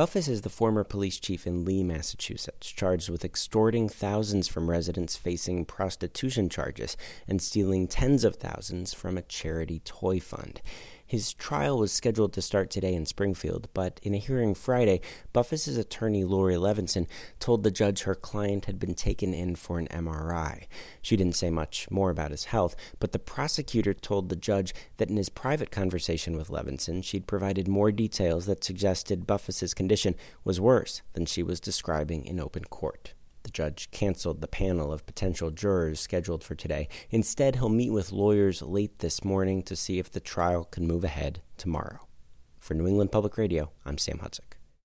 Buffis is the former police chief in Lee, Massachusetts, charged with extorting thousands from residents facing prostitution charges and stealing tens of thousands from a charity toy fund. His trial was scheduled to start today in Springfield, but in a hearing Friday, Buffis's attorney Lori Levinson told the judge her client had been taken in for an MRI. She didn't say much more about his health, but the prosecutor told the judge that in his private conversation with Levinson, she'd provided more details that suggested Buffis's condition was worse than she was describing in open court. The judge canceled the panel of potential jurors scheduled for today. Instead, he'll meet with lawyers late this morning to see if the trial can move ahead tomorrow. For New England Public Radio, I'm Sam Hudson.